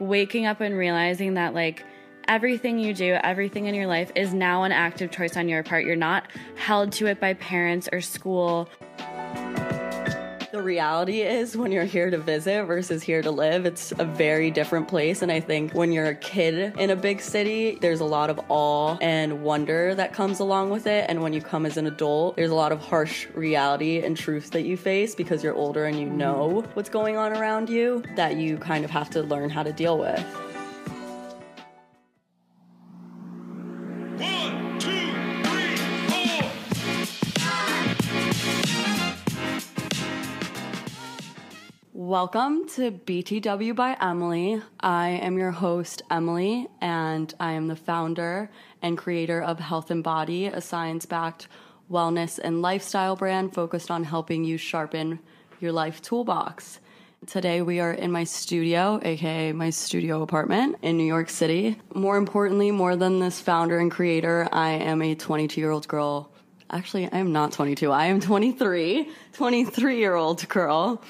waking up and realizing that like everything you do, everything in your life is now an active choice on your part. You're not held to it by parents or school. Reality is, when you're here to visit versus here to live, it's a very different place. And I think when you're a kid in a big city, there's a lot of awe and wonder that comes along with it. And when you come as an adult, there's a lot of harsh reality and truth that you face because you're older and you know what's going on around you that you kind of have to learn how to deal with. Welcome to BTW by Emily. I am your host, Emily, and I am the founder and creator of Healthembody, a science backed wellness and lifestyle brand focused on helping you sharpen your life toolbox. Today, we are in my studio, aka my studio apartment in New York City. More importantly, more than this founder and creator, I am a 22 year old girl actually i am not 22 i am 23 23 year old girl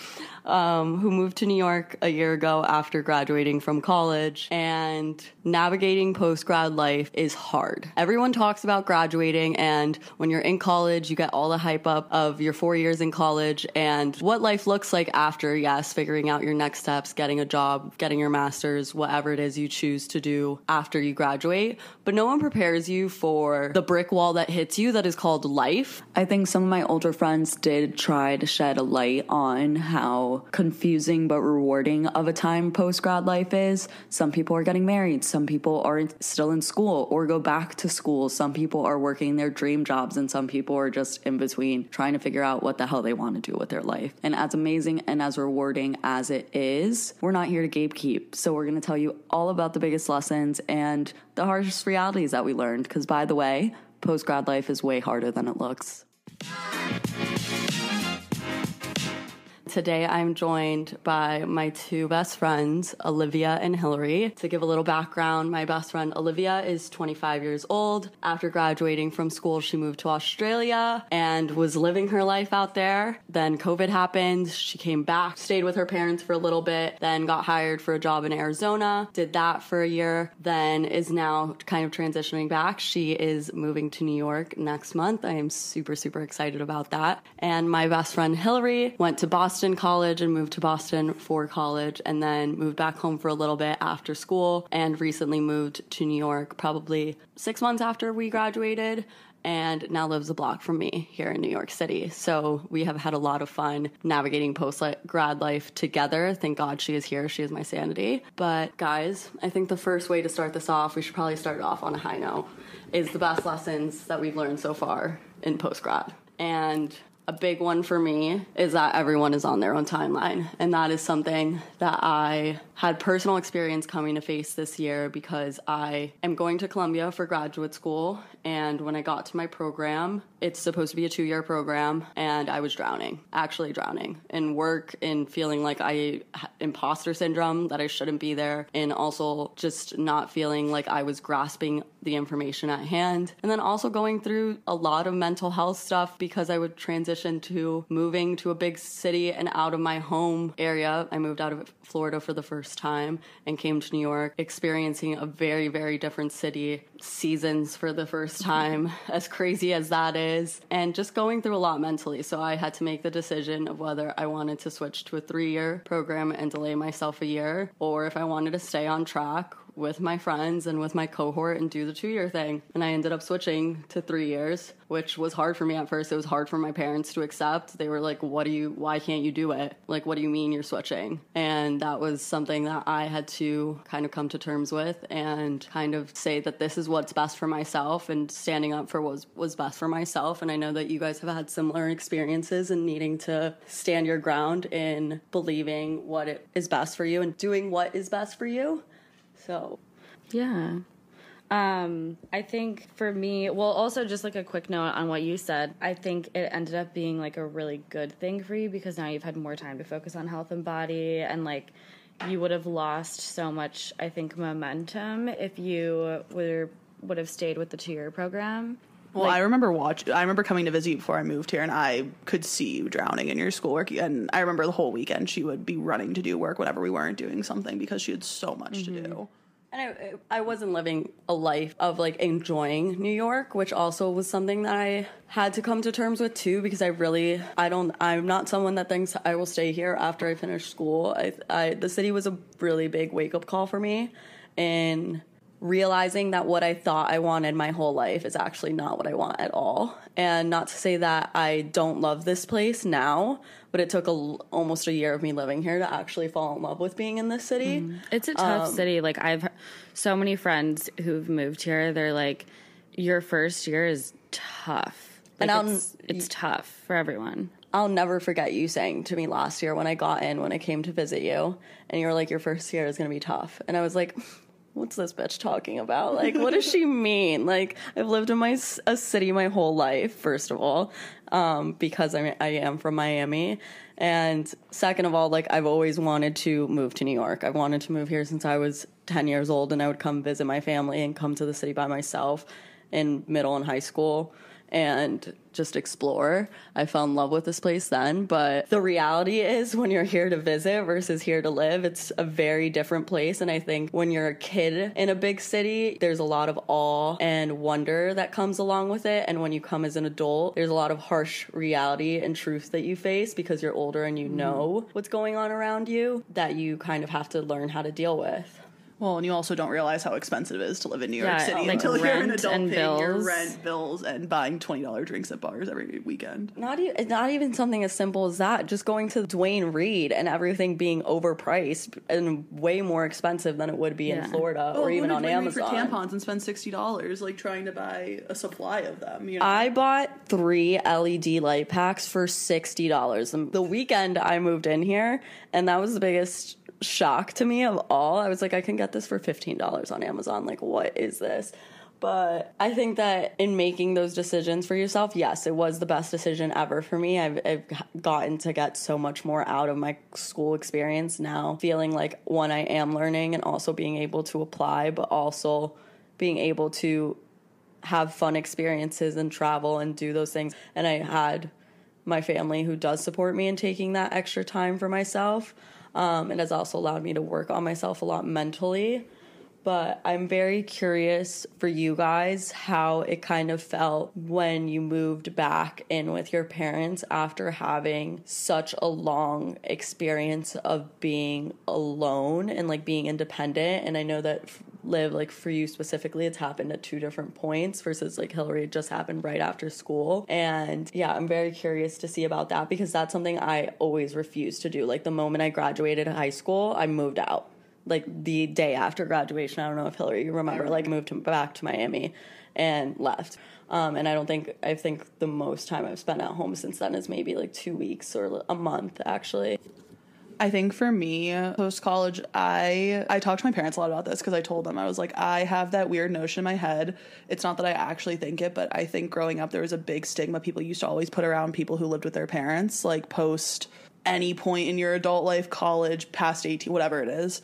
um, who moved to new york a year ago after graduating from college. And navigating post grad life is hard. Everyone talks about graduating and when you're in college you get all the hype up of your four years in college and what life looks like after yes figuring out your next steps getting a job getting your master's whatever it is you choose to do after you graduate. But no one prepares you for the brick wall that hits you that is called life. I think some of my older friends did try to shed a light on how confusing but rewarding of a time post grad life is. Some people are getting married, some people are still in school or go back to school, some people are working their dream jobs, and some people are just in between trying to figure out what the hell they want to do with their life. And as amazing and as rewarding as it is, we're not here to gatekeep. So we're going to tell you all about the biggest lessons and the harshest realities that we learned. Because by the way, post grad life is way harder than it looks. Today I'm joined by my two best friends, Olivia and Hillary. To give a little background, my best friend Olivia is 25 years old. After graduating from school, she moved to Australia and was living her life out there. Then COVID happened. She came back, stayed with her parents for a little bit, then got hired for a job in Arizona, did that for a year, then is now kind of transitioning back. She is moving to New York next month. I am super, super excited about that. And my best friend Hillary went to Boston In college and moved to Boston for college, and then moved back home for a little bit after school, and recently moved to New York probably six months after we graduated. And now lives a block from me here in New York City. So we have had a lot of fun navigating post grad life together. Thank God she is here. She is my sanity. But guys, I think the first way to start this off, we should probably start off on a high note, is the best lessons that we've learned so far in post grad. And a big one for me is that everyone is on their own timeline. And that is something that I had personal experience coming to face this year because I am going to Columbia for graduate school. And when I got to my program, it's supposed to be a two year program, and I was drowning, actually drowning in work, in feeling like I imposter syndrome that I shouldn't be there, and also just not feeling like I was grasping the information at hand. And then also going through a lot of mental health stuff because I would transition to moving to a big city and out of my home area. I moved out of Florida for the first time and came to New York, experiencing a very, very different city, seasons for the first time, as crazy as that is, and just going through a lot mentally. So I had to make the decision of whether I wanted to switch to a three year program and delay myself a year, or if I wanted to stay on track with my friends and with my cohort and do the two year thing. And I ended up switching to three years, which was hard for me at first. It was hard for my parents to accept. They were like, What do you, why can't you do it? Like, what do you mean you're switching? And that was something that I had to kind of come to terms with and kind of say that this is what's best for myself and standing up for what was, was best for myself. And I know that you guys have had similar experiences in needing to stand your ground in believing what it is best for you and doing what is best for you. So, Yeah. Um, I think for me, well, also just like a quick note on what you said, I think it ended up being like a really good thing for you because now you've had more time to focus on Healthembody and like you would have lost so much, I think, momentum if you were would have stayed with the two year program Well, I remember watch. I remember coming to visit you before I moved here, and I could see you drowning in your schoolwork. And I remember the whole weekend she would be running to do work whenever we weren't doing something because she had so much to mm-hmm. do. And I, I wasn't living a life of like enjoying New York, which also was something that I had to come to terms with too, because I really, I don't, I'm not someone that thinks I will stay here after I finish school. I, I, the city was a really big wake up call for me, and realizing that what I thought I wanted my whole life is actually not what I want at all. And not to say that I don't love this place now, but it took a, almost a year of me living here to actually fall in love with being in this city. It's a tough Um, city. Like I've so many friends who've moved here. They're like, your first year is tough. Like And it's, it's tough for everyone. I'll never forget you saying to me last year when I got in, when I came to visit you, and you were like, Your first year is gonna be tough. And I was like, What's this bitch talking about? Like, what does she mean? Like, I've lived in my a city my whole life, first of all, um, because I, I am from Miami. And second of all, like, I've always wanted to move to New York. I've wanted to move here since I was 10 years old, and I would come visit my family and come to the city by myself in middle and high school and just explore. I fell in love with this place then, but the reality is when you're here to visit versus here to live, it's a very different place. And I think when you're a kid in a big city, there's a lot of awe and wonder that comes along with it. And when you come as an adult, there's a lot of harsh reality and truth that you face because you're older and you mm. know what's going on around you that you kind of have to learn how to deal with. Well, and you also don't realize how expensive it is to live in New York Yeah, City like until you're an rent adult and paying your rent, bills, and buying twenty dollar drinks at bars every weekend. Not even not even something as simple as that. Just going to Duane Reade and everything being overpriced and way more expensive than it would be Yeah. in Florida Oh, or even did on Wayne Reed Amazon. for tampons and spend sixty dollars like trying to buy a supply of them. You know? I bought three LED light packs for sixty dollars. The weekend I moved in here, and that was the biggest shock to me of all. I was like, I can get this for fifteen dollars on Amazon. Like, what is this? But I think that in making those decisions for yourself, yes, it was the best decision ever for me. I've, I've gotten to get so much more out of my school experience now, feeling like one, I am learning and also being able to apply, but also being able to have fun experiences and travel and do those things. And I had my family who does support me in taking that extra time for myself. Um, it has also allowed me to work on myself a lot mentally. But I'm very curious for you guys how it kind of felt when you moved back in with your parents after having such a long experience of being alone and like being independent. And I know that live like for you specifically it's happened at two different points versus like hillary it just happened right after school. And yeah i'm very curious to see about that because that's something i always refuse to do. Like the moment i graduated high school i moved out like the day after graduation i don't know if hillary you remember like moved to, back to miami and left. Um, and i don't think i think the most time i've spent at home since then is maybe like two weeks or a month actually. I think for me, post college, I I talked to my parents a lot about this because I told them. I was like, I have that weird notion in my head. It's not that I actually think it, but I think growing up there was a big stigma people used to always put around people who lived with their parents, like post any point in your adult life, college, past eighteen, whatever it is.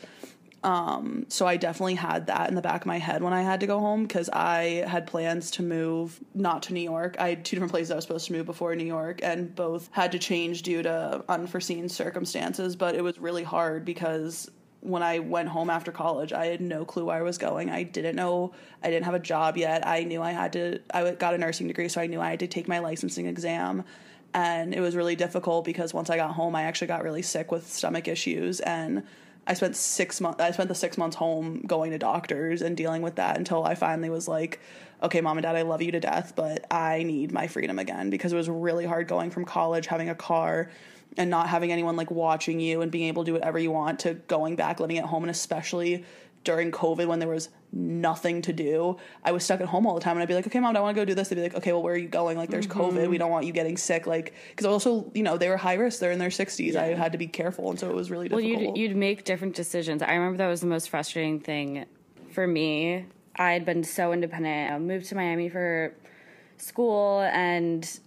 Um, so I definitely had that in the back of my head when I had to go home because I had plans to move not to New York. I had two different places I was supposed to move before New York, and both had to change due to unforeseen circumstances. But it was really hard because when I went home after college, I had no clue where I was going. I didn't know, I didn't have a job yet. I knew I had to, I got a nursing degree, so I knew I had to take my licensing exam. And it was really difficult because once I got home, I actually got really sick with stomach issues. And I spent six months, I spent the six months home going to doctors and dealing with that until I finally was like, okay, mom and dad, I love you to death, but I need my freedom again because it was really hard going from college, having a car, and not having anyone like watching you and being able to do whatever you want to going back living at home and especially during covid when there was nothing to do i was stuck at home all the time and i'd be like okay mom i want to go do this. They'd be like okay well where are you going? Like there's mm-hmm. covid. We don't want you getting sick. Like because also you know they were high risk. They're in their 60s i had to be careful and so it was really Well, difficult. you'd, you'd make different decisions. I remember that was the most frustrating thing for me. I had been so independent. I moved to Miami for school and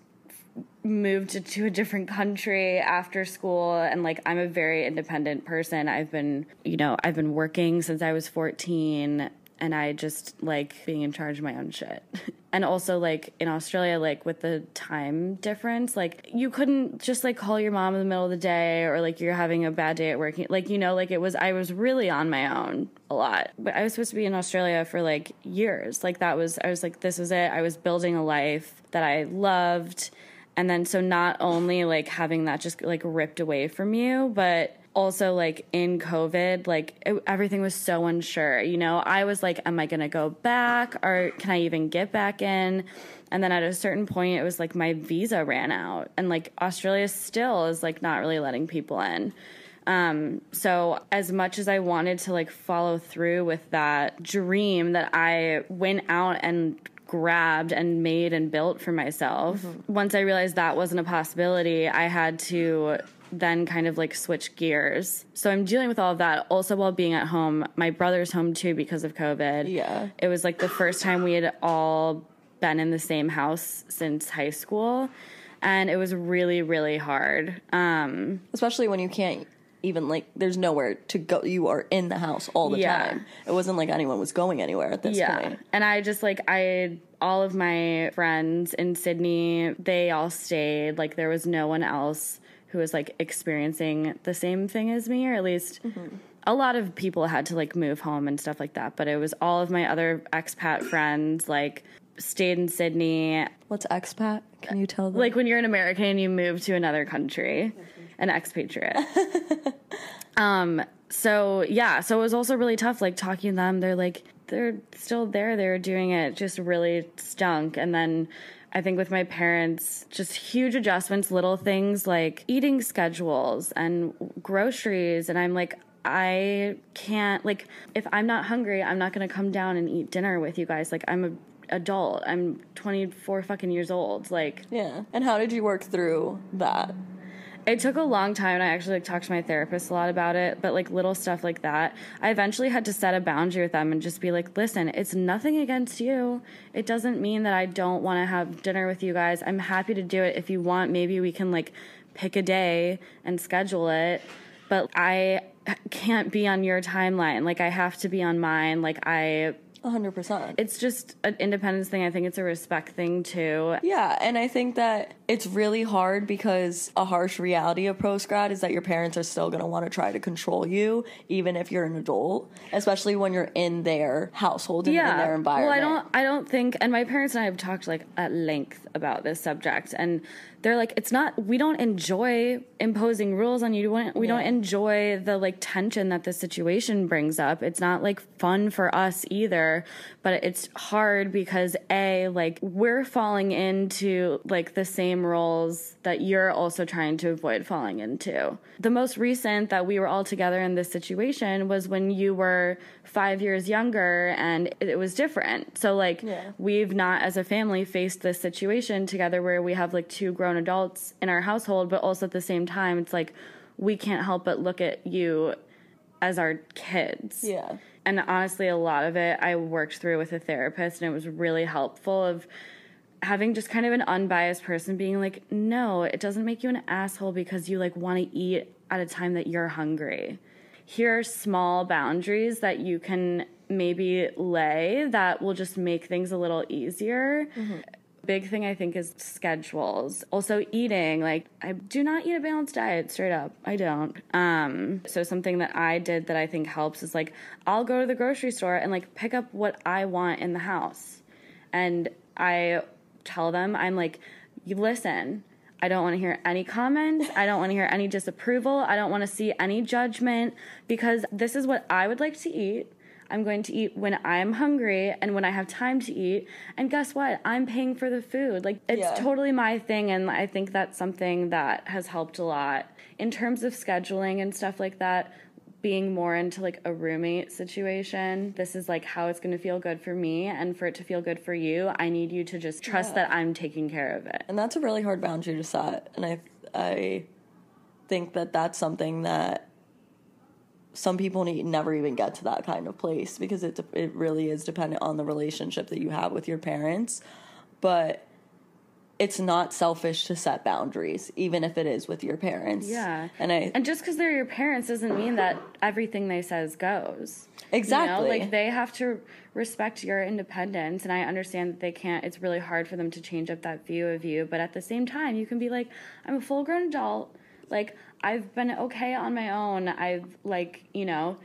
moved to, a different country after school and like I'm a very independent person. I've been, you know, I've been working since I was 14 and I just like being in charge of my own shit. and also like in Australia, like with the time difference, like you couldn't just like call your mom in the middle of the day or like you're having a bad day at work. Like, you know, like it was, I was really on my own a lot. But I was supposed to be in Australia for like years. Like that was, I was like, this is it. I was building a life that I loved. And then so not only like having that just like ripped away from you, but also like in covid like it, everything was so unsure you know? I was like am i going to go back? Or can i even get back in? And then at a certain point it was like my visa ran out. And like australia still is like not really letting people in. Um, so as much as I wanted to like follow through with that dream that I went out and grabbed and made and built for myself, once I realized that wasn't a possibility, I had to then kind of like switch gears. So I'm dealing with all of that also while being at home. My brother's home too because of COVID. Yeah. It was like the first time we had all been in the same house since high school. And it was really, really hard. Um, especially when you can't even like there's nowhere to go you are in the house all the Yeah. time it wasn't like anyone was going anywhere at this yeah. point And I just like I all of my friends in Sydney, they all stayed. Like there was no one else who was like experiencing the same thing as me, or at least mm-hmm. a lot of people had to like move home and stuff like that. But it was all of my other expat friends like stayed in Sydney. what's expat can you tell them Like when you're an American and you move to another country, mm-hmm. An expatriate. um, so yeah, so it was also really tough, like talking to them. They're like, they're still there, they're doing it, just really stunk. And then I think with my parents, just huge adjustments, little things like eating schedules and groceries. And I'm like, I can't, like, if I'm not hungry, I'm not gonna come down and eat dinner with you guys. Like, I'm a adult. I'm 24 fucking years old. Like, yeah and how did you work through that it took a long time and I actually like talked to my therapist a lot about it, but like little stuff like that. I eventually had to set a boundary with them and just be like, "Listen, it's nothing against you. It doesn't mean that I don't want to have dinner with you guys. I'm happy to do it if you want. Maybe we can like pick a day and schedule it, but I can't be on your timeline. Like I have to be on mine. Like I 100% it's just an independence thing. I think it's a respect thing too. Yeah, and I think that it's really hard because a harsh reality of post grad is that your parents are still going to want to try to control you, even if you're an adult, especially when you're in their household and in their environment. Well, I don't I don't think and my parents and I have talked like at length about this subject and they're like it's not we don't enjoy imposing rules on you. We don't, we don't Yeah. enjoy the like tension that the situation brings up. It's not like fun for us either, but it's hard because a like we're falling into like the same roles that you're also trying to avoid falling into. The most recent that we were all together in this situation was when you were 5 years younger and it, it was different. So like Yeah. we've not as a family faced this situation together where we have like two grown adults in our household but also at the same time it's like we can't help but look at you as our kids. Yeah. And honestly, a lot of it I worked through with a therapist, and it was really helpful of having just kind of an unbiased person being like, no, it doesn't make you an asshole because you like want to eat at a time that you're hungry. Here are small boundaries that you can maybe lay that will just make things a little easier. Big thing I think is schedules. Also eating. Like I do not eat a balanced diet straight up. I don't. Um so something that I did that I think helps is like I'll go to the grocery store and like pick up what I want in the house. And I tell them I'm like you listen. I don't want to hear any comments. I don't want to hear any disapproval. I don't want to see any judgment because this is what I would like to eat. I'm going to eat when I'm hungry and when I have time to eat. And guess what? I'm paying for the food. Like, it's Yeah. totally my thing. And I think that's something that has helped a lot. In terms of scheduling and stuff like that, being more into like a roommate situation, this is like how it's going to feel good for me. And for it to feel good for you, I need you to just trust that I'm taking care of it. and that's a really hard boundary to set and i i think that that's something that some people need never even get to that kind of place because it it really is dependent on the relationship that you have with your parents but it's not selfish to set boundaries, even if it is with your parents. Yeah. And I And just because they're your parents doesn't mean that everything they says goes. Exactly. You know? Like they have to respect your independence, and I understand that they can't. It's really hard for them to change up that view of you, but at the same time, you can be like, I'm a full grown adult. Like I've been okay on my own. I've like you know.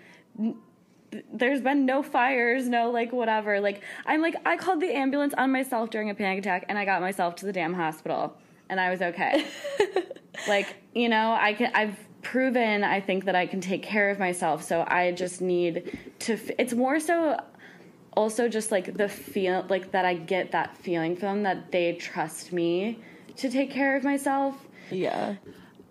N- There's been no fires, no like whatever. Like I'm like I called the ambulance on myself during a panic attack and I got myself to the damn hospital and I was okay. like you know i can i've proven i think that i can take care of myself so i just need to f- it's more so also just like the feel like that i get that feeling from them that they trust me to take care of myself yeah.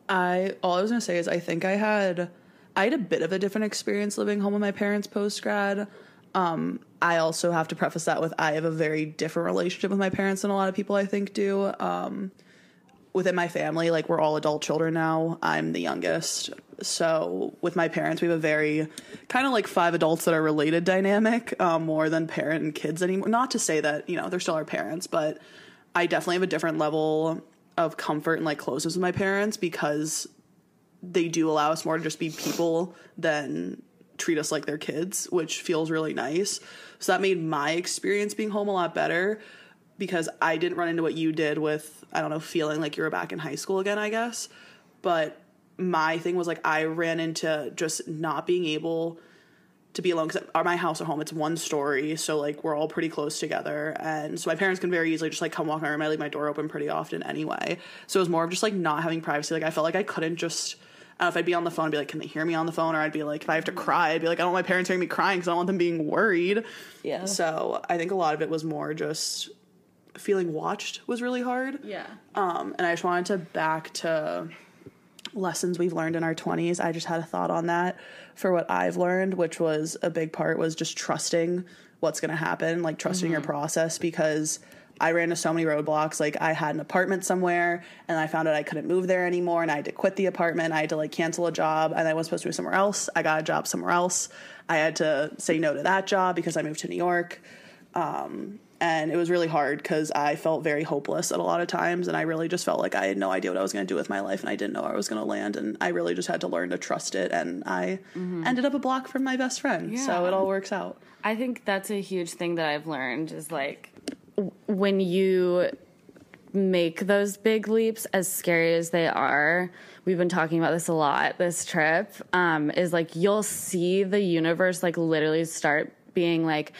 I all I was gonna say is I think I had I had a bit of a different experience living home with my parents post grad. Um, I also have to preface that with I have a very different relationship with my parents than a lot of people I think do. Um, within my family, like we're all adult children now. I'm the youngest. So with my parents, we have a very kind of like five adults that are related dynamic, um, more than parent and kids anymore. Not to say that, you know, they're still our parents, but I definitely have a different level of comfort and like closeness with my parents because they do allow us more to just be people than treat us like they're kids, which feels really nice. So that made my experience being home a lot better because I didn't run into what you did with, I don't know, feeling like you were back in high school again, I guess. But my thing was like, I ran into just not being able to be alone because our my house at home it's one story so like we're all pretty close together and so my parents can very easily just like come walk in my room I leave my door open pretty often anyway so it was more of just like not having privacy like I felt like I couldn't just I if I'd be on the phone I'd be like can they hear me on the phone? Or I'd be like if I have to mm-hmm. cry I'd be like I don't want my parents hearing me crying because I don't want them being worried. Yeah. so I think a lot of it was more just feeling watched was really hard. Yeah. Um, and I just wanted to back to lessons we've learned in our 20s. I just had a thought on that for what I've learned, which was a big part was just trusting what's going to happen, like trusting your mm-hmm. process because I ran into so many roadblocks. Like I had an apartment somewhere and I found out I couldn't move there anymore and I had to quit the apartment. I had to like cancel a job and I was supposed to be somewhere else. I got a job somewhere else. I had to say no to that job because I moved to New York Um, and it was really hard because I felt very hopeless at a lot of times, and I really just felt like I had no idea what I was going to do with my life, and I didn't know where I was going to land, and I really just had to learn to trust it, and I ended up a block from my best friend, so it all works out. I think that's a huge thing that I've learned is like when you make those big leaps, as scary as they are. We've been talking about this a lot this trip. Um, is like you'll see the universe like literally start being like,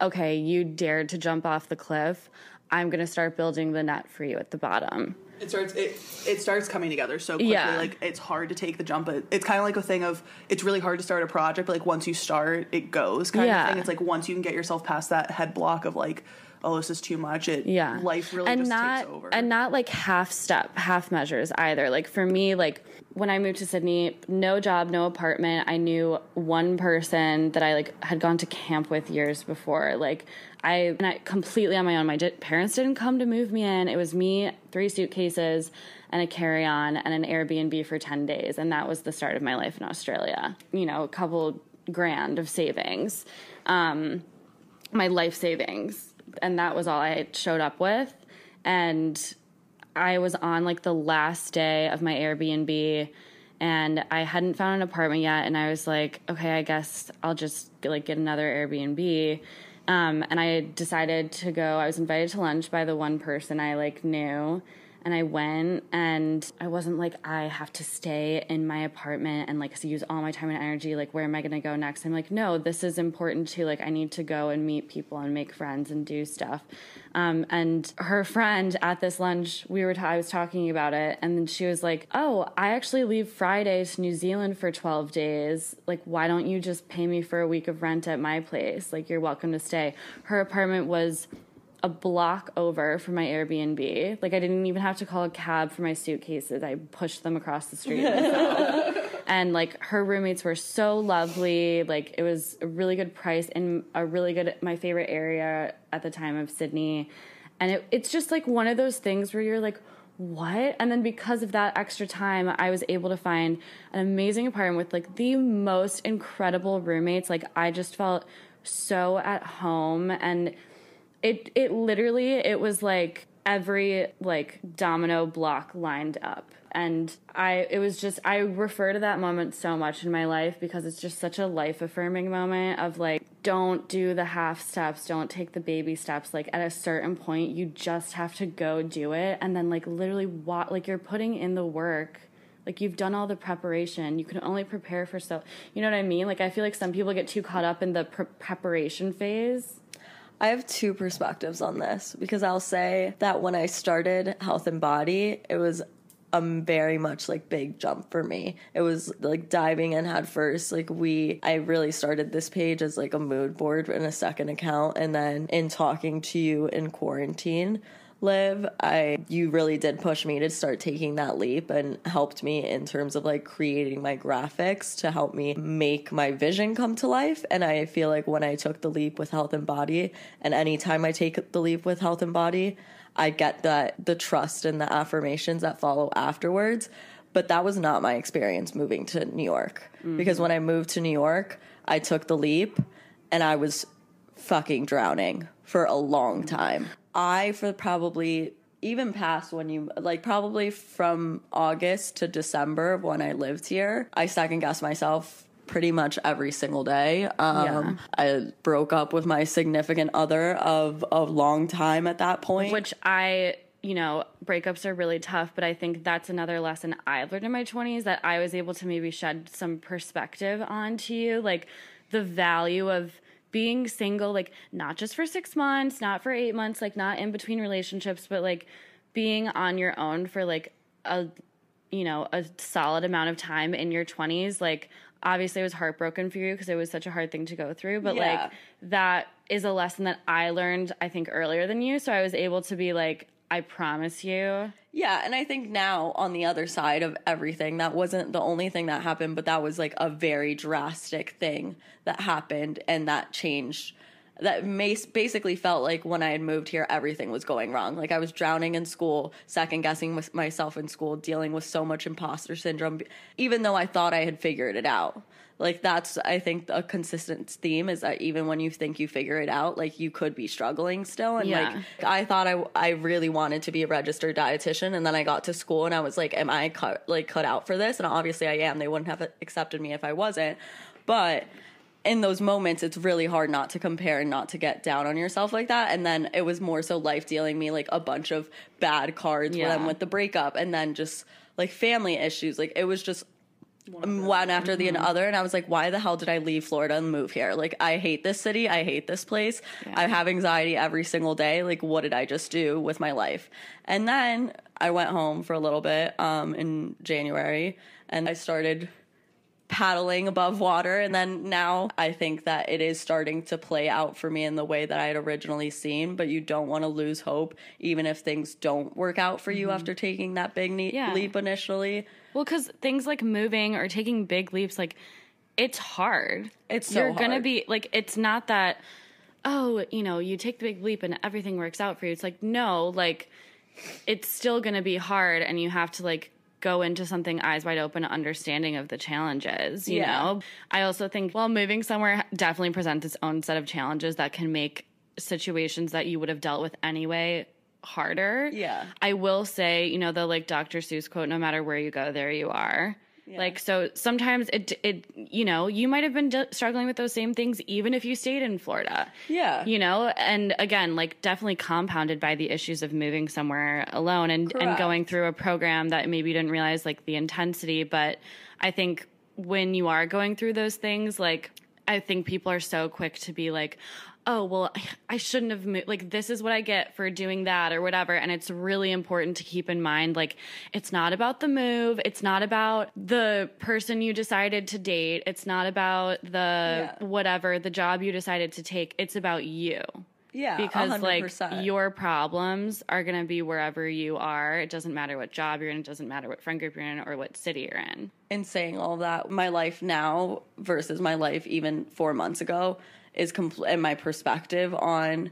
okay, you dared to jump off the cliff. I'm gonna start building the net for you at the bottom. It starts it it starts coming together so quickly. Yeah. Like it's hard to take the jump, but it's kind of like a thing of it's really hard to start a project, but like once you start, it goes kind Yeah. of thing. It's like once you can get yourself past that head block of like, oh, this is too much. It yeah. life really and just not takes over. and not like half step half measures either. Like for me like when i moved to sydney no job no apartment. I knew one person that i like had gone to camp with years before. Like i and i completely on my own. My di- parents didn't come to move me in. It was me three suitcases and a carry-on and an airbnb for 10 days. And that was the start of my life in australia. You know a couple grand of savings. Um, my life savings and that was all I showed up with. And I was on like the last day of my Airbnb and I hadn't found an apartment yet and I was like okay I guess I'll just like get another Airbnb. Um, and I decided to go I was invited to lunch by the one person I like knew and I went and I wasn't like I have to stay in my apartment and like use all my time and energy like where am I going to go next? I'm like no this is important too like I need to go and meet people and make friends and do stuff. Um, and her friend at this lunch we were ta- I was talking about it and then she was like oh I actually leave Friday to New Zealand for 12 days. Like why don't you just pay me for a week of rent at my place? Like you're welcome to stay. Her apartment was a block over from my Airbnb. Like I didn't even have to call a cab for my suitcases. I pushed them across the street and like her roommates were so lovely. Like it was a really good price in a really good my favorite area at the time of Sydney. And it, it's just like one of those things where you're like what? And then because of that extra time, I was able to find an amazing apartment with like the most incredible roommates. Like I just felt so at home and it it literally it was like every like domino block lined up. And I, it was just, I refer to that moment so much in my life because it's just such a life affirming moment of like, don't do the half steps, don't take the baby steps. Like, at a certain point, you just have to go do it. And then, like, literally, what, like, you're putting in the work like you've done all the preparation you can only prepare for so you know what i mean like i feel like some people get too caught up in the pre- preparation phase I have two perspectives on this because I'll say that when I started Healthembody, it was a very much like big jump for me. It was like diving in head first. Like we, I really started this page as like a mood board in a second account, and then in talking to you in quarantine. Liv, I you really did push me to start taking that leap and helped me in terms of like creating my graphics to help me make my vision come to life. And I feel like when I took the leap with Healthembody, and anytime I take the leap with Healthembody, I get that the trust and the affirmations that follow afterwards. But that was not my experience moving to New York. Mm-hmm. Because when I moved to New York, I took the leap and I was fucking drowning for a long time. I, for probably even past when you like probably from August to December when I lived here, I second guessed myself pretty much every single day. Um, I broke up with my significant other of a long time at that point. which I, you know, breakups are really tough, but I think that's another lesson I learned in my 20s that I was able to maybe shed some perspective onto you, like the value of being single, like not just for six months, not for eight months, like not in between relationships, but like being on your own for like a you know, a solid amount of time in your 20s, like obviously I was heartbroken for you because it was such a hard thing to go through, but Yeah. like that is a lesson that I learned I think earlier than you, so I was able to be like I promise you. Yeah, and I think now on the other side of everything, that wasn't the only thing that happened, but that was like a very drastic thing that happened and that changed. That basically felt like when I had moved here, everything was going wrong. Like I was drowning in school, second guessing myself in school, dealing with so much imposter syndrome, even though I thought I had figured it out. Like that's, I think, a consistent theme is that even when you think you figure it out, like you could be struggling still. And Yeah. like I thought I I really wanted to be a registered dietitian, and then I got to school and I was like, "Am I cut like cut out for this?" And obviously I am. They wouldn't have accepted me if I wasn't. But in those moments, it's really hard not to compare and not to get down on yourself like that. And then it was more so life dealing me like a bunch of bad cards Yeah. with the breakup, and then just like family issues. Like it was just one um, after the mm-hmm. other and i was like why the hell did i leave florida and move here? Like i hate this city. I hate this place. I have anxiety every single day. Like what did i just do with my life? And then i went home for a little bit um, in january and i started paddling above water and then now i think that it is starting to play out for me in the way that i had originally seen but you don't want to lose hope even if things don't work out for you mm-hmm. after taking that big ne- Yeah. leap initially Well, cuz things like moving or taking big leaps like it's hard. It's so You're going to be like it's not that oh, you know, you take the big leap and everything works out for you. It's like no, like it's still going to be hard and you have to like go into something eyes wide open understanding of the challenges you Yeah. know i also think well moving somewhere definitely presents its own set of challenges that can make situations that you would have dealt with anyway harder. Yeah. i will say you know the like dr seuss quote no matter where you go there you are. Like so sometimes it it you know you might have been d- struggling with those same things even if you stayed in florida. Yeah. you know and again like definitely compounded by the issues of moving somewhere alone and and going through a program that maybe you didn't realize like the intensity. But i think when you are going through those things like i think people are so quick to be like oh well i shouldn't have moved like this is what i get for doing that or whatever. And it's really important to keep in mind like it's not about the move. It's not about the person you decided to date. It's not about the Yeah. whatever the job you decided to take. It's about you Yeah, because 100%. like your problems are going to be wherever you are it doesn't matter what job you're in it doesn't matter what friend group you're in or what city you're in in saying all that, my life now versus my life even four months ago is complete, and my perspective on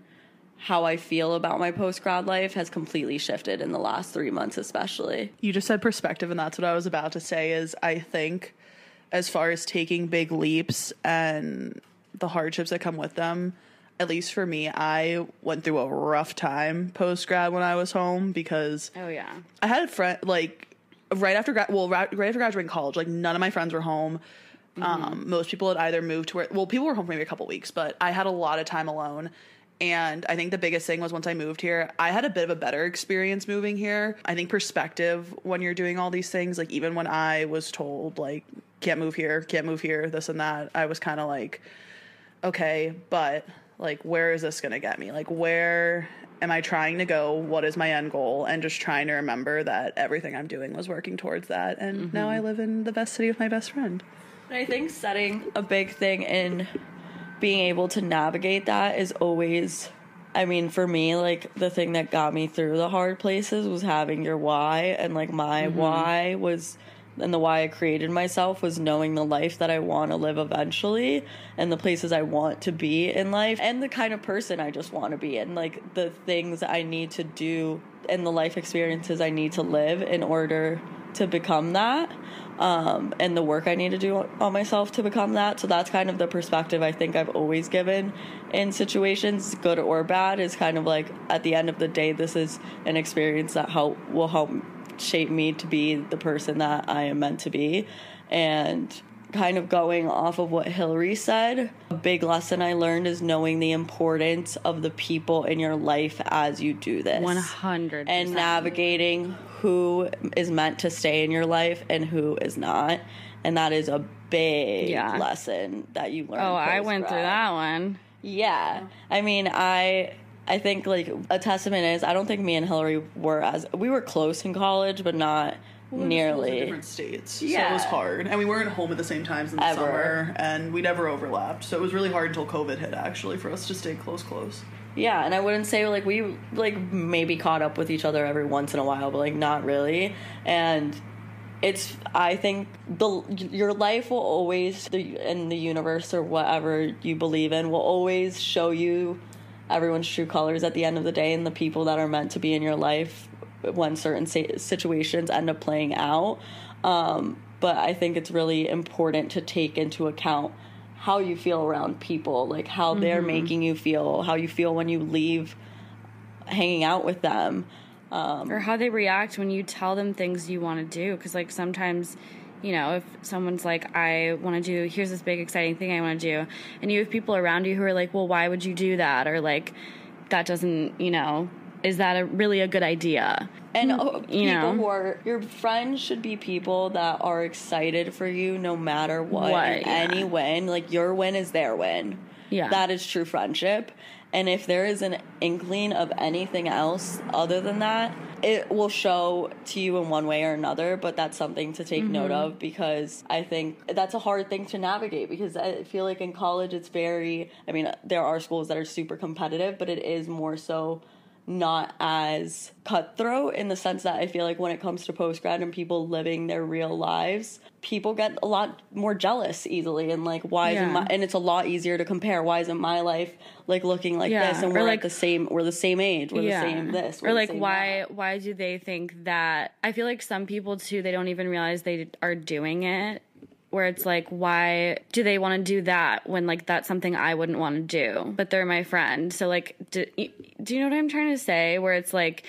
how I feel about my post grad life has completely shifted in the last three months, especially. You just said perspective, and that's what I was about to say. Is I think, as far as taking big leaps and the hardships that come with them, at least for me, I went through a rough time post grad when I was home because Oh yeah. I had a friend like right after grad. Well, right, right after graduating college, like none of my friends were home. Um, most people had either moved to where. Well, people were home for maybe a couple weeks, but I had a lot of time alone. And I think the biggest thing was once I moved here, I had a bit of a better experience moving here. I think perspective when you're doing all these things, like even when I was told like can't move here, can't move here, this and that, I was kind of like, okay, but like where is this going to get me? Like where am I trying to go? What is my end goal? And just trying to remember that everything I'm doing was working towards that. And mm-hmm. now I live in the best city with my best friend. I think setting a big thing in being able to navigate that is always I mean, for me, like the thing that got me through the hard places was having your why and like my mm-hmm. why was and the why I created myself was knowing the life that I want to live eventually and the places I want to be in life and the kind of person I just want to be and like the things I need to do and the life experiences I need to live in order to become that um, and the work I need to do on myself to become that. So that's kind of the perspective I think I've always given in situations, good or bad, is kind of like at the end of the day, this is an experience that help will help shape me to be the person that I am meant to be. And kind of going off of what Hillary said, a big lesson I learned is knowing the importance of the people in your life as you do this. One hundred. And navigating who is meant to stay in your life and who is not. And that is a big Yeah. lesson that you learn. Oh, I went through that one. Yeah. I mean, I I think like a testament is I don't think me and Hillary were as we were close in college, but not nearly. different states, so it was hard. And we weren't home at the same times in the Ever. summer, and we never overlapped. So it was really hard until COVID hit, actually, for us to stay close, close. Yeah, and I wouldn't say like we like maybe caught up with each other every once in a while, but like not really. And it's I think the your life will always the in the universe or whatever you believe in will always show you everyone's true colors at the end of the day and the people that are meant to be in your life when certain situations end up playing out. Um, but I think it's really important to take into account how you feel around people, like how they're making you feel, how you feel when you leave hanging out with them. or how they react when you tell them things you want to do because like sometimes you know if someone's like i want to do here's this big exciting thing i want to do and you have people around you who are like well why would you do that or like that doesn't you know is that a really a good idea And uh, people you know. who are your friends should be people that are excited for you no matter what. What, yeah. Any win, like your win is their win. Yeah. That is true friendship. And if there is an inkling of anything else other than that, it will show to you in one way or another, but that's something to take note Mm-hmm. of because I think that's a hard thing to navigate because I feel like in college it's very, I mean, there are schools that are super competitive, but it is more so not as cutthroat in the sense that I feel like when it comes to post grad and people living their real lives, people get a lot more jealous easily and like why isn't my and it's a lot easier to compare. Why isn't my life like looking like Yeah, this and or, we're like- the same we're the same age, we're the same this. we're or like why that. why do they think that i feel like some people too they don't even realize they are doing it where it's like why do they want to do that when like that's something i wouldn't want to do? But they're my friend. So like do, do you know what i'm trying to say? Where it's like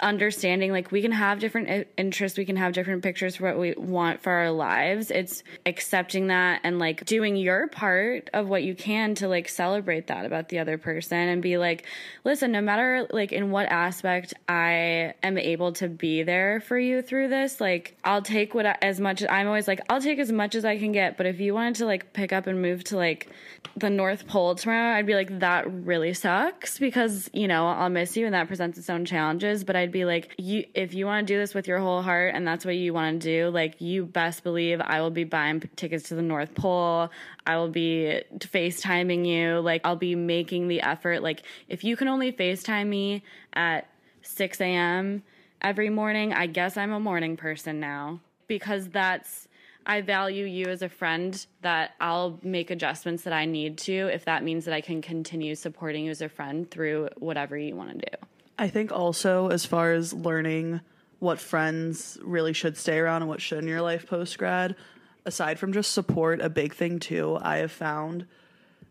understanding like we can have different interests we can have different pictures for what we want for our lives. It's accepting that and like doing your part of what you can to like celebrate that about the other person and be like listen no matter like in what aspect i am able to be there for you through this like i'll take what I, as much i'm always like i'll take as much as i can get but if you wanted to like pick up and move to like the north pole tomorrow i'd be like that really sucks because you know i'll miss you and that presents its own challenges but i'd be like you if you want to do this with your whole heart and that's what you want to do like you best believe i will be buying tickets to the north pole. I will be facetiming you. Like i'll be making the effort. Like if you can only facetime me at 6 a.m every morning i guess i'm a morning person now. Because that's I value you as a friend that I'll make adjustments that I need to if that means that I can continue supporting you as a friend through whatever you want to do. I think also, as far as learning what friends really should stay around and what should in your life post grad, aside from just support, a big thing too, I have found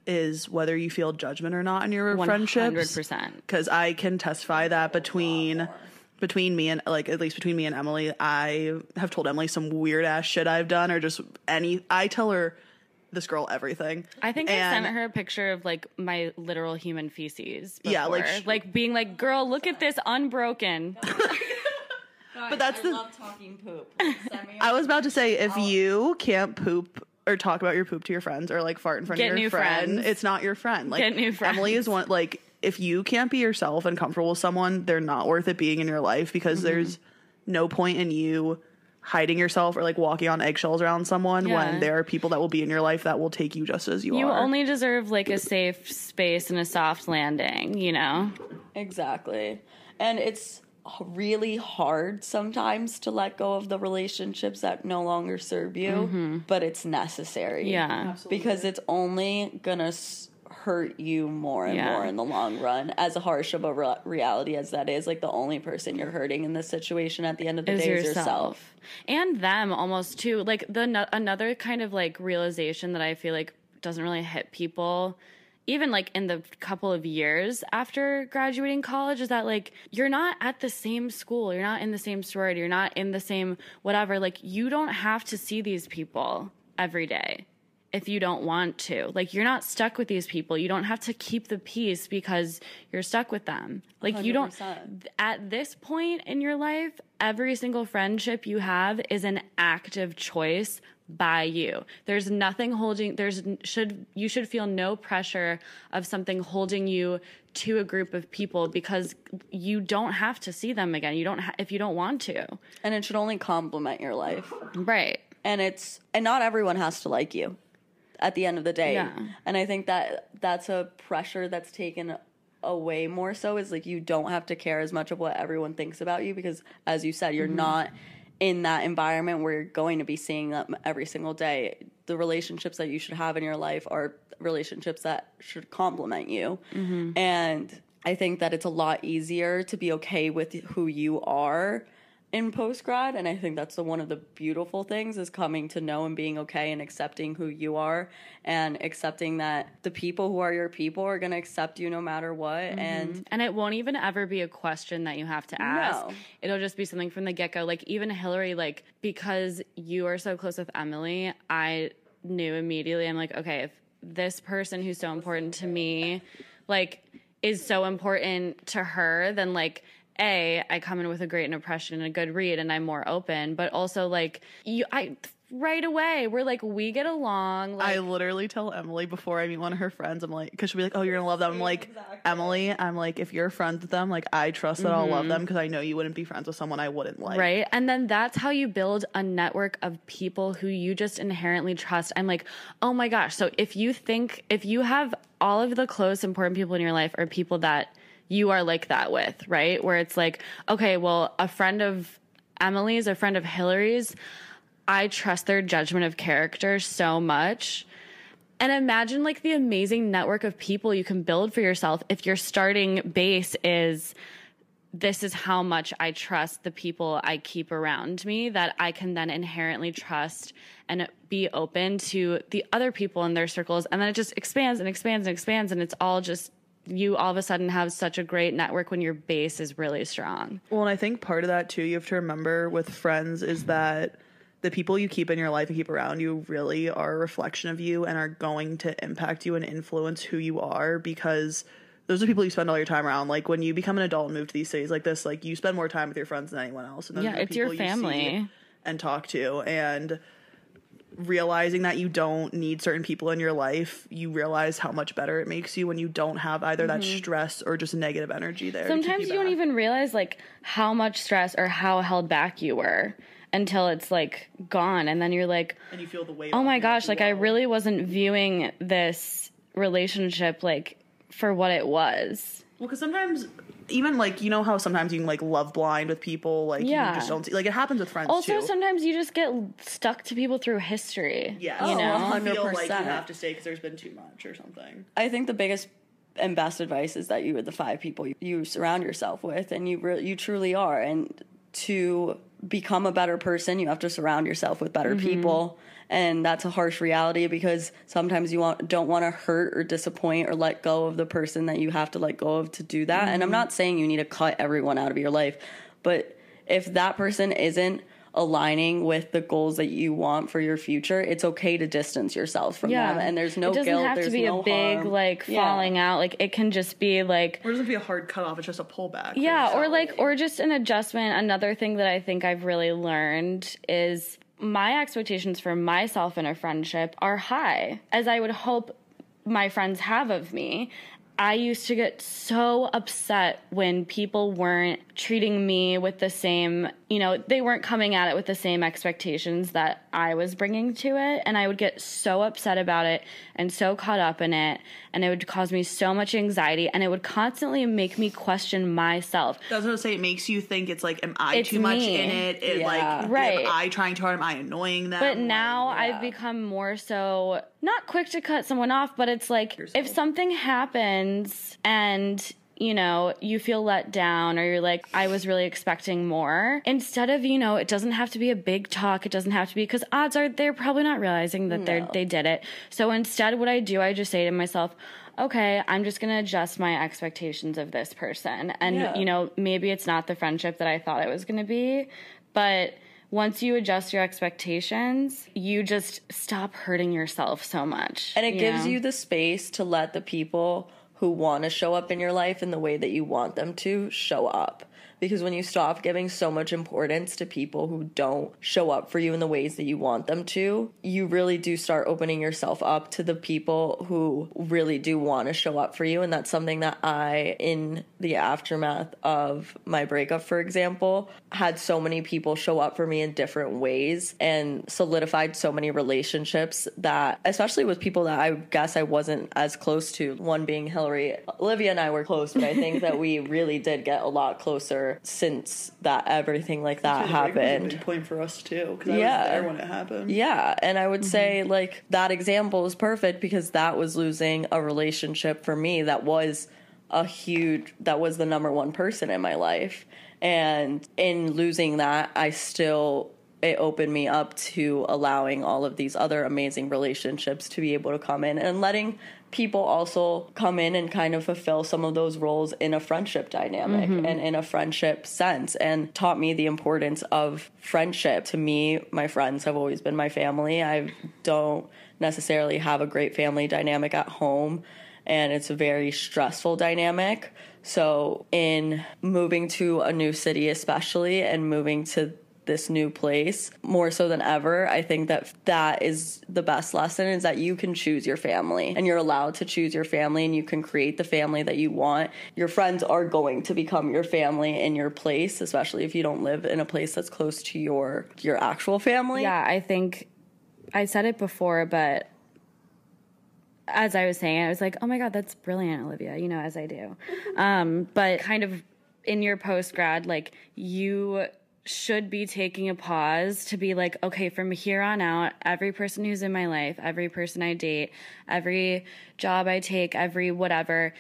is whether you feel judgment or not in your friendships. 100%. Because I can testify that between between me and like at least between me and Emily, I have told Emily some weird ass shit I've done or just any. I tell her this girl everything. I think I sent her a picture of like my literal human feces. Yeah, like, sh- like being like, "Girl, look at this unbroken." But that's the. talking poop. I was about to say if you can't poop or talk about your poop to your friends or like fart in front Get of your new friend, friends. it's not your friend. Like Get new friends. Emily is one like if you can't be yourself and comfortable with someone, they're not worth it being in your life because Mm-hmm. there's no point in you hiding yourself or like walking on eggshells around someone Yeah. when there are people that will be in your life that will take you just as you, You are. You only deserve like a safe space and a soft landing, you know? Exactly. And it's really hard sometimes to let go of the relationships that no longer serve you, mm-hmm. but it's necessary. Yeah. Because it's only going to hurt you more and Yeah. more in the long run. As harsh of a re- reality as that is, like the only person you're hurting in this situation at the end of the Is day is yourself. yourself. And them almost too. Like the no- another kind of like realization that I feel like doesn't really hit people even like in the couple of years after graduating college is that like you're not at the same school, you're not in the same sorority, you're not in the same whatever. Like you don't have to see these people every day if you don't want to. Like you're not stuck with these people. You don't have to keep the peace because you're stuck with them. Like you don't at this point in your life, every single friendship you have is an active choice by you. There's nothing holding there's should you should feel no pressure of something holding you to a group of people because you don't have to see them again. You don't ha- if you don't want to. And it should only complement your life. Right. and it's and not everyone has to like you at the end of the day. Yeah. and i think that that's a pressure that's taken away more so is like you don't have to care as much of what everyone thinks about you because as you said you're mm-hmm. not in that environment where you're going to be seeing them every single day. The relationships that you should have in your life are relationships that should complement you. Mm-hmm. And i think that it's a lot easier to be okay with who you are in post grad and i think that's the one of the beautiful things is coming to know and being okay and accepting who you are and accepting that the people who are your people are going to accept you no matter what mm-hmm. and And it won't even ever be a question that you have to ask. No. It'll just be something from the get go. Like even Hillary, like because you are so close with Emily, I knew immediately. I'm like, okay, if this person who's so important to me, like, is so important to her, then like. A, I come in with a great impression and a good read, and I'm more open. But also, like you, I right away we're like we get along. Like, I literally tell Emily before I meet one of her friends, I'm like, because she'll be like, oh, you're gonna love them. I'm like, Emily, I'm like, if you're friends with them, like, I trust that I'll love them mm-hmm. because I know you wouldn't be friends with someone I wouldn't like. Right. And then that's how you build a network of people who you just inherently trust. I'm like, oh my gosh. So if you think, if you have all of the close, important people in your life are people that you are like that with, right? Where it's like, okay, well, a friend of Emily's, a friend of Hillary's, I trust their judgment of character so much. And imagine like the amazing network of people you can build for yourself if your starting base is this is how much I trust the people I keep around me that I can then inherently trust and be open to the other people in their circles. And then it just expands and expands and expands. And it's all just, you all of a sudden have such a great network when your base is really strong. Well, and I think part of that too, you have to remember with friends is that the people you keep in your life and keep around you really are a reflection of you and are going to impact you and influence who you are because those are people you spend all your time around. Like when you become an adult and move to these cities like this, like you spend more time with your friends than anyone else. And Yeah, it's your people you family. and talk to. And realizing that you don't need certain people in your life, you realize how much better it makes you when you don't have either that stress or just negative energy there. Mm-hmm. Sometimes you don't even realize like how much stress or how held back you were until it's like gone. And then you're like, and you feel the weight. oh my gosh, like I really wasn't viewing this relationship like for what it was. Well, because sometimes, even like you know how sometimes you can like love blind with people, like Yeah. you just don't see. Like it happens with friends Also, too. sometimes you just get stuck to people through history. yeah, you know. you feel like you have to stay because there's been too much or something. I think the biggest and best advice is that you are the five people you, you surround yourself with, and you re- you truly are. And to become a better person, you have to surround yourself with better mm-hmm. people. And that's a harsh reality because sometimes you want, don't want to hurt or disappoint or let go of the person that you have to let go of to do that. And I'm mm-hmm. not saying you need to cut everyone out of your life, but if that person isn't aligning with the goals that you want for your future, it's okay to distance yourself from them. And there's no it doesn't guilt. have there's to be no a big harm. like Yeah. falling out. Like it can just be like Or doesn't be a hard cutoff? It's just a pullback. yeah, or like or just an adjustment. Another thing that I think I've really learned is my expectations for myself in a friendship are high, as I would hope my friends have of me. I used to get so upset when people weren't treating me with the same, you know, they weren't coming at it with the same expectations that I was bringing to it. And I would get so upset about it and so caught up in it. And it would cause me so much anxiety. And it would constantly make me question myself. I was gonna say it makes you think it's like, am I It's too much in it? it Yeah. Like, Right. Am I trying too hard? Am I annoying them? But now yeah. I've become more so not quick to cut someone off, but it's like if something happens and you know, you feel let down or you're like, I was really expecting more. Instead of, you know, it doesn't have to be a big talk. It doesn't have to be because odds are they're probably not realizing that they're they did it. So instead what I do, I just say to myself, okay, I'm just gonna adjust my expectations of this person. And Yeah. you know, maybe it's not the friendship that I thought it was gonna be, but once you adjust your expectations, you just stop hurting yourself so much. And it gives know? you the space to let the people who want to show up in your life in the way that you want them to show up. Because when you stop giving so much importance to people who don't show up for you in the ways that you want them to, you really do start opening yourself up to the people who really do want to show up for you. And that's something that I, in the aftermath of my breakup, for example, had so many people show up for me in different ways and solidified so many relationships that, especially with people that I guess I wasn't as close to, one being Hillary. Olivia and I were close, but I think that we really did get a lot closer since that everything like that The break a happened. big point for us too, because I Yeah. was there when it happened. Yeah, and I would say Mm-hmm. like that example is perfect because that was losing a relationship for me that was a huge that was the number one person in my life. And in losing that, I still it opened me up to allowing all of these other amazing relationships to be able to come in and letting people also come in and kind of fulfill some of those roles in a friendship dynamic mm-hmm. and in a friendship sense and taught me the importance of friendship. To me, my friends have always been my family. I don't necessarily have a great family dynamic at home and it's a very stressful dynamic. So, in moving to a new city, especially, and moving to this new place more so than ever i think that that is the best lesson is that you can choose your family and you're allowed to choose your family and you can create the family that you want your friends are going to become your family in your place especially if you don't live in a place that's close to your your actual family Yeah, I think I said it before, but as I was saying, I was like, oh my God, that's brilliant, Olivia, you know, as I do. Um, but kind of in your post grad, like you should be taking a pause to be like, okay, from here on out, every person who's in my life, every person I date, every job I take, every whatever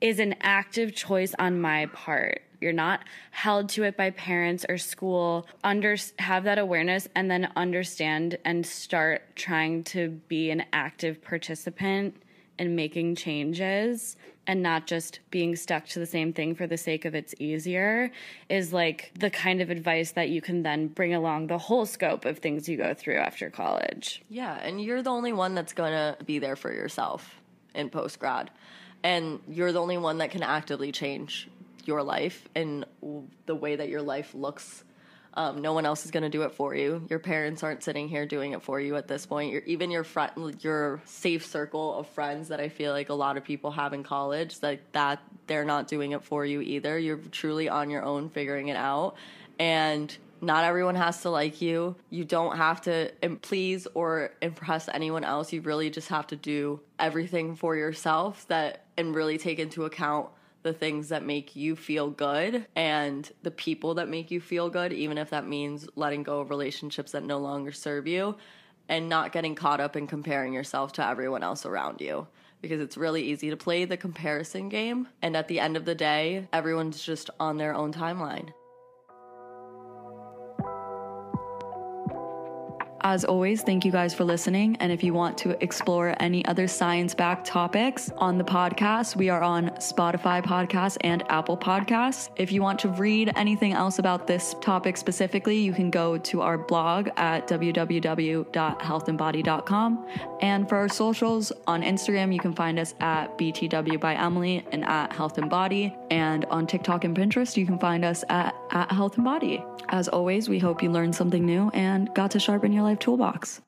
is an active choice on my part. You're not held to it by parents or school. Under have that awareness and then understand and start trying to be an active participant in making changes and not just being stuck to the same thing for the sake of it's easier is like the kind of advice that you can then bring along the whole scope of things you go through after college. Yeah, and you're the only one that's going to be there for yourself in post grad. And you're the only one that can actively change your life and the way that your life looks. Um, no one else is going to do it for you. Your parents aren't sitting here doing it for you at this point. You're, even your friend, your safe circle of friends that I feel like a lot of people have in college, like that, they're not doing it for you either. You're truly on your own, figuring it out, and not everyone has to like you. You don't have to please or impress anyone else. You really just have to do everything for yourself that and really take into account the things that make you feel good and the people that make you feel good, even if that means letting go of relationships that no longer serve you and not getting caught up in comparing yourself to everyone else around you. Because it's really easy to play the comparison game. And at the end of the day, everyone's just on their own timeline. As always, thank you guys for listening. And if you want to explore any other science backed topics on the podcast, we are on Spotify Podcasts and Apple Podcasts. If you want to read anything else about this topic specifically, you can go to our blog at www.healthembody.com. And for our socials on Instagram, you can find us at BTW by Emily and at Healthembody. And on TikTok and Pinterest, you can find us at, at Healthembody. As always, we hope you learned something new and got to sharpen your life toolbox.